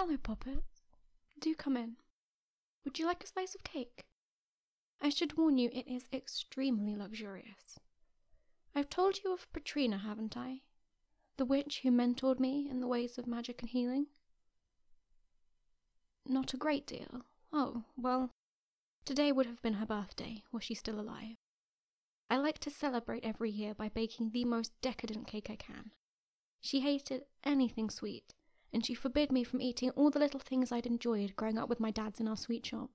Hello, Poppet. Do come in. Would you like a slice of cake? I should warn you, it is extremely luxurious. I've told you of Petrina, haven't I? The witch who mentored me in the ways of magic and healing? Not a great deal. Oh, well, today would have been her birthday, was she still alive. I like to celebrate every year by baking the most decadent cake I can. She hated anything sweet, and she forbid me from eating all the little things I'd enjoyed growing up with my dads in our sweet shop.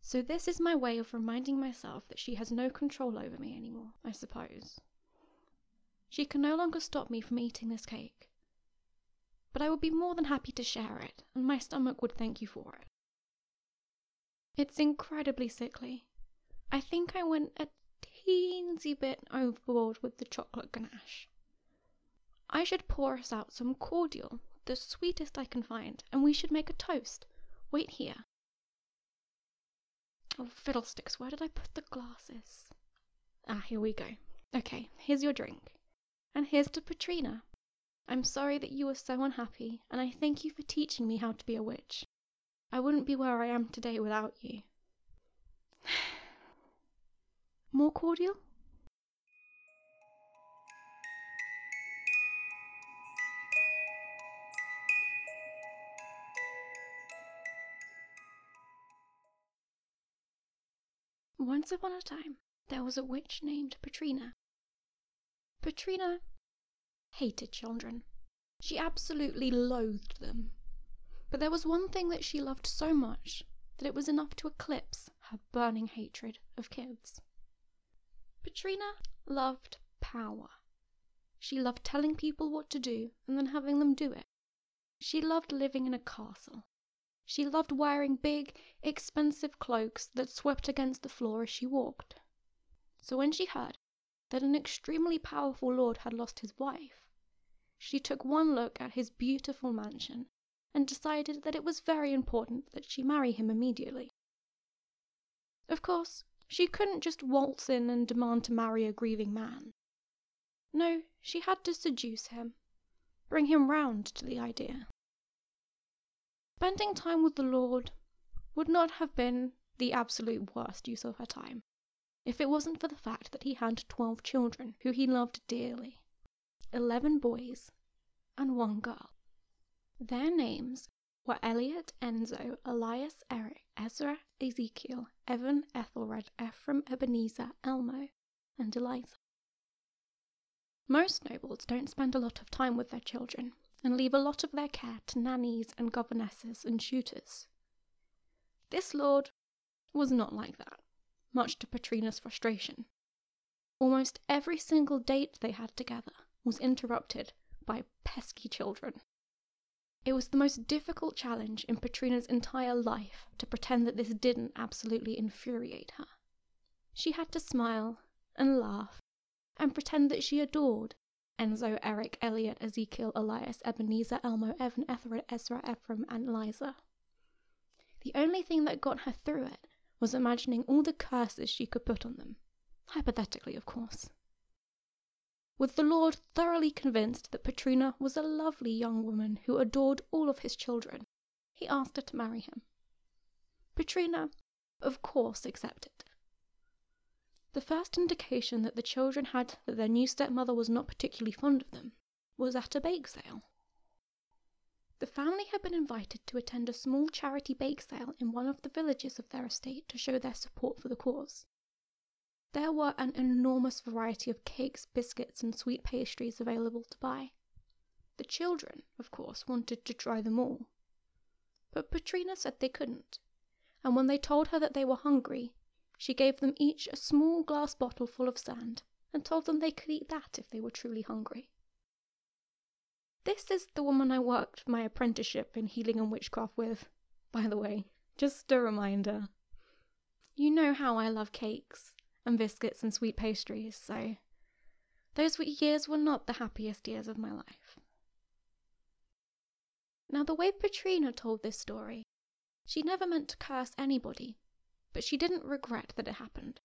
So this is my way of reminding myself that she has no control over me anymore, I suppose. She can no longer stop me from eating this cake. But I would be more than happy to share it, and my stomach would thank you for it. It's incredibly sickly. I think I went a teensy bit overboard with the chocolate ganache. I should pour us out some cordial, the sweetest I can find, and we should make a toast. Wait here. Oh, fiddlesticks, where did I put the glasses? Ah, here we go. Okay, here's your drink. And here's to Petrina. I'm sorry that you were so unhappy, and I thank you for teaching me how to be a witch. I wouldn't be where I am today without you. More cordial? Once upon a time, there was a witch named Petrina. Petrina hated children. She absolutely loathed them. But there was one thing that she loved so much that it was enough to eclipse her burning hatred of kids. Petrina loved power. She loved telling people what to do and then having them do it. She loved living in a castle. She loved wearing big, expensive cloaks that swept against the floor as she walked. So when she heard that an extremely powerful lord had lost his wife, she took one look at his beautiful mansion and decided that it was very important that she marry him immediately. Of course, she couldn't just waltz in and demand to marry a grieving man. No, she had to seduce him, bring him round to the idea. Spending time with the Lord would not have been the absolute worst use of her time if it wasn't for the fact that he had twelve children who he loved dearly eleven boys and one girl. Their names were Elliot, Enzo, Elias, Eric, Ezra, Ezekiel, Evan, Ethelred, Ephraim, Ebenezer, Elmo, and Eliza. Most nobles don't spend a lot of time with their children, and leave a lot of their care to nannies and governesses and tutors. This lord was not like that, much to Petrina's frustration. Almost every single date they had together was interrupted by pesky children. It was the most difficult challenge in Petrina's entire life to pretend that this didn't absolutely infuriate her. She had to smile and laugh and pretend that she adored Enzo, Eric, Elliot, Ezekiel, Elias, Ebenezer, Elmo, Evan, Ethelred, Ezra, Ephraim, and Eliza. The only thing that got her through it was imagining all the curses she could put on them. Hypothetically, of course. With the Lord thoroughly convinced that Petrina was a lovely young woman who adored all of his children, he asked her to marry him. Petrina, of course, accepted. The first indication that the children had that their new stepmother was not particularly fond of them was at a bake sale. The family had been invited to attend a small charity bake sale in one of the villages of their estate to show their support for the cause. There were an enormous variety of cakes, biscuits, and sweet pastries available to buy. The children, of course, wanted to try them all. But Petrina said they couldn't, and when they told her that they were hungry, she gave them each a small glass bottle full of sand, and told them they could eat that if they were truly hungry. This is the woman I worked my apprenticeship in healing and witchcraft with, by the way, just a reminder. You know how I love cakes and biscuits and sweet pastries, so those years were not the happiest years of my life. Now, the way Petrina told this story, she never meant to curse anybody but she didn't regret that it happened.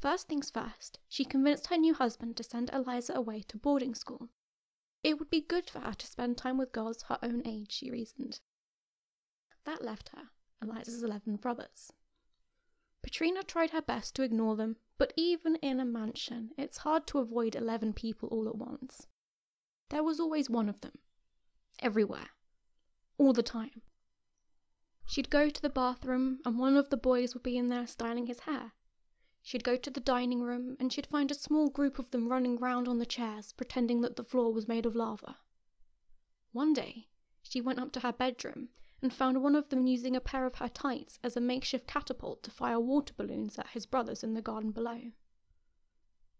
First things first, she convinced her new husband to send Eliza away to boarding school. It would be good for her to spend time with girls her own age, she reasoned. That left her Eliza's 11 brothers. Petrina tried her best to ignore them, but even in a mansion, it's hard to avoid 11 people all at once. There was always one of them. Everywhere. All the time. She'd go to the bathroom, and one of the boys would be in there styling his hair. She'd go to the dining room, and she'd find a small group of them running round on the chairs, pretending that the floor was made of lava. One day, she went up to her bedroom and found one of them using a pair of her tights as a makeshift catapult to fire water balloons at his brothers in the garden below.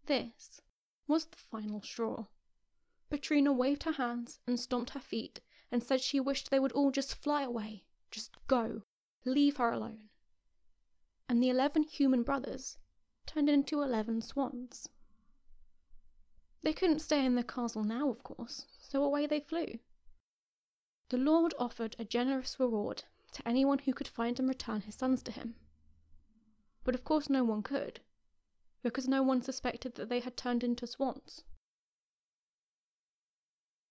This was the final straw. Petrina waved her hands and stomped her feet and said she wished they would all just fly away, just go, leave her alone. And the eleven human brothers turned into eleven swans. They couldn't stay in the castle now, of course, so away they flew. The Lord offered a generous reward to anyone who could find and return his sons to him. But of course no one could, because no one suspected that they had turned into swans.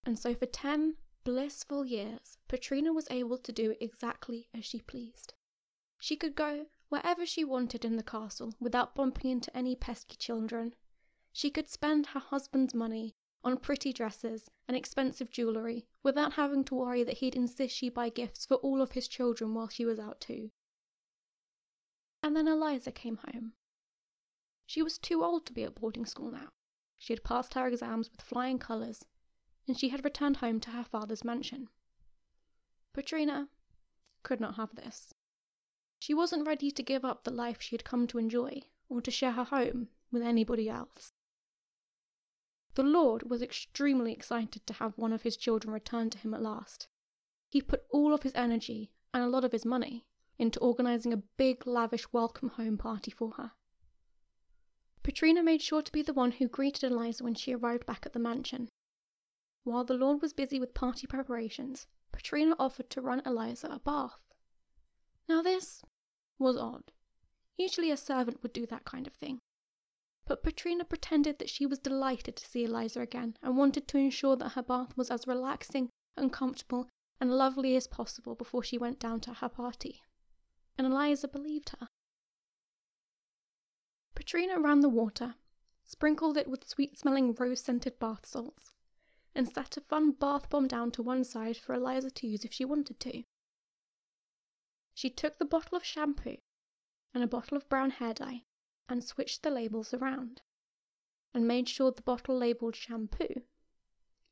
And so for ten blissful years, Petrina was able to do exactly as she pleased. She could go wherever she wanted in the castle without bumping into any pesky children. She could spend her husband's money on pretty dresses and expensive jewellery without having to worry that he'd insist she buy gifts for all of his children while she was out too. And then Eliza came home. She was too old to be at boarding school now. She had passed her exams with flying colours, and she had returned home to her father's mansion. Petrina could not have this. She wasn't ready to give up the life she had come to enjoy, or to share her home with anybody else. The Lord was extremely excited to have one of his children return to him at last. He put all of his energy and a lot of his money into organizing a big, lavish welcome home party for her. Petrina made sure to be the one who greeted Eliza when she arrived back at the mansion. While the Lord was busy with party preparations, Petrina offered to run Eliza a bath. Now, this was odd. Usually, a servant would do that kind of thing but Petrina pretended that she was delighted to see Eliza again and wanted to ensure that her bath was as relaxing and comfortable and lovely as possible before she went down to her party. And Eliza believed her. Petrina ran the water, sprinkled it with sweet smelling rose scented bath salts, and set a fun bath bomb down to one side for Eliza to use if she wanted to. She took the bottle of shampoo and a bottle of brown hair dye and switched the labels around, and made sure the bottle labeled shampoo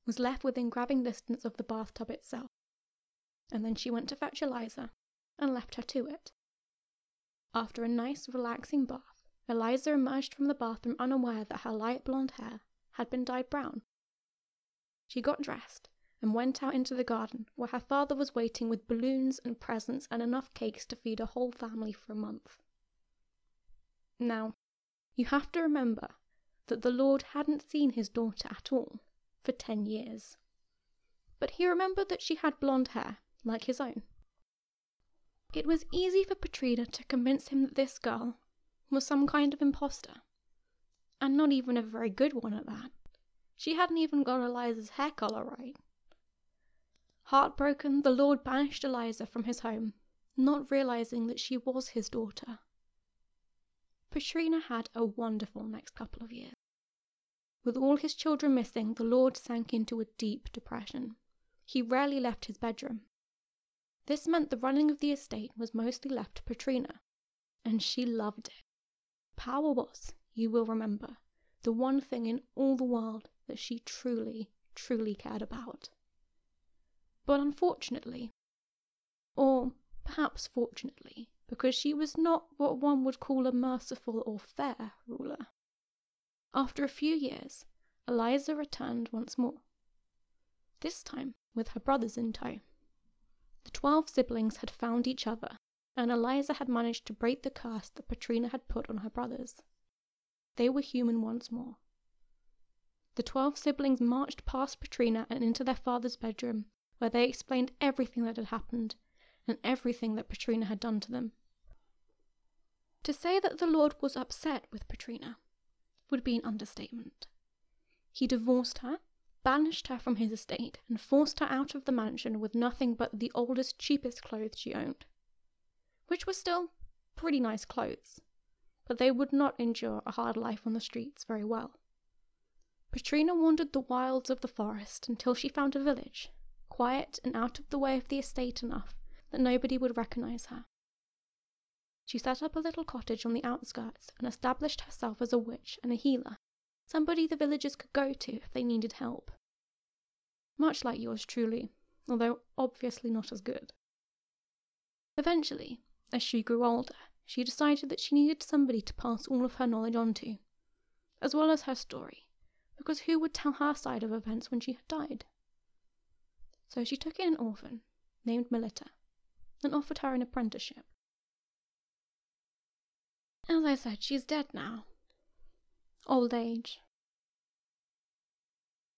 was left within grabbing distance of the bathtub itself. And then she went to fetch Eliza and left her to it. After a nice, relaxing bath, Eliza emerged from the bathroom unaware that her light blonde hair had been dyed brown. She got dressed and went out into the garden where her father was waiting with balloons and presents and enough cakes to feed a whole family for a month. Now, you have to remember that the Lord hadn't seen his daughter at all for ten years. But he remembered that she had blonde hair, like his own. It was easy for Petrina to convince him that this girl was some kind of impostor. And not even a very good one at that. She hadn't even got Eliza's hair colour right. Heartbroken, the Lord banished Eliza from his home, not realizing that she was his daughter. Petrina had a wonderful next couple of years. With all his children missing, the Lord sank into a deep depression. He rarely left his bedroom. This meant the running of the estate was mostly left to Petrina, and she loved it. Power was, you will remember, the one thing in all the world that she truly, truly cared about. But unfortunately, or perhaps fortunately, because she was not what one would call a merciful or fair ruler. After a few years, Eliza returned once more, this time with her brothers in tow. The twelve siblings had found each other, and Eliza had managed to break the curse that Petrina had put on her brothers. They were human once more. The twelve siblings marched past Petrina and into their father's bedroom, where they explained everything that had happened and everything that Petrina had done to them. To say that the Lord was upset with Petrina would be an understatement. He divorced her banished her from his estate, and forced her out of the mansion with nothing but the oldest, cheapest clothes she owned. Which were still pretty nice clothes, but they would not endure a hard life on the streets very well. Petrina wandered the wilds of the forest until she found a village, quiet and out of the way of the estate enough that nobody would recognize her. She set up a little cottage on the outskirts and established herself as a witch and a healer, somebody the villagers could go to if they needed help. Much like yours truly, although obviously not as good. Eventually, as she grew older, she decided that she needed somebody to pass all of her knowledge on to, as well as her story, because who would tell her side of events when she had died? So she took in an orphan named Melita and offered her an apprenticeship. As I said, she's dead now. Old age.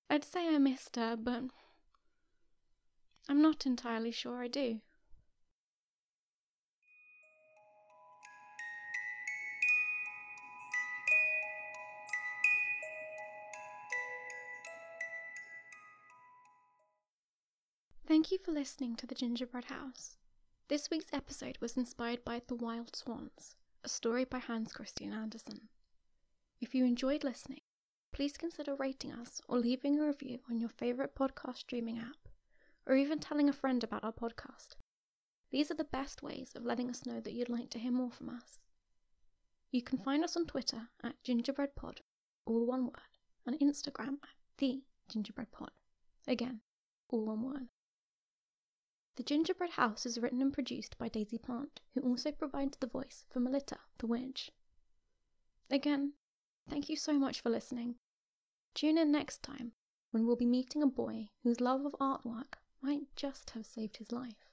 I'd say I missed her, but I'm not entirely sure I do. Thank you for listening to The Gingerbread House. This week's episode was inspired by The Wild Swans, a story by Hans Christian Andersen. If you enjoyed listening, please consider rating us or leaving a review on your favorite podcast streaming app, or even telling a friend about our podcast. These are the best ways of letting us know that you'd like to hear more from us. You can find us on Twitter at gingerbreadpod, all one word, and Instagram at the gingerbreadpod. Again, all one word. The Gingerbread House is written and produced by Daisy Plant, who also provides the voice for Melita, the witch. Again, thank you so much for listening. Tune in next time when we'll be meeting a boy whose love of artwork might just have saved his life.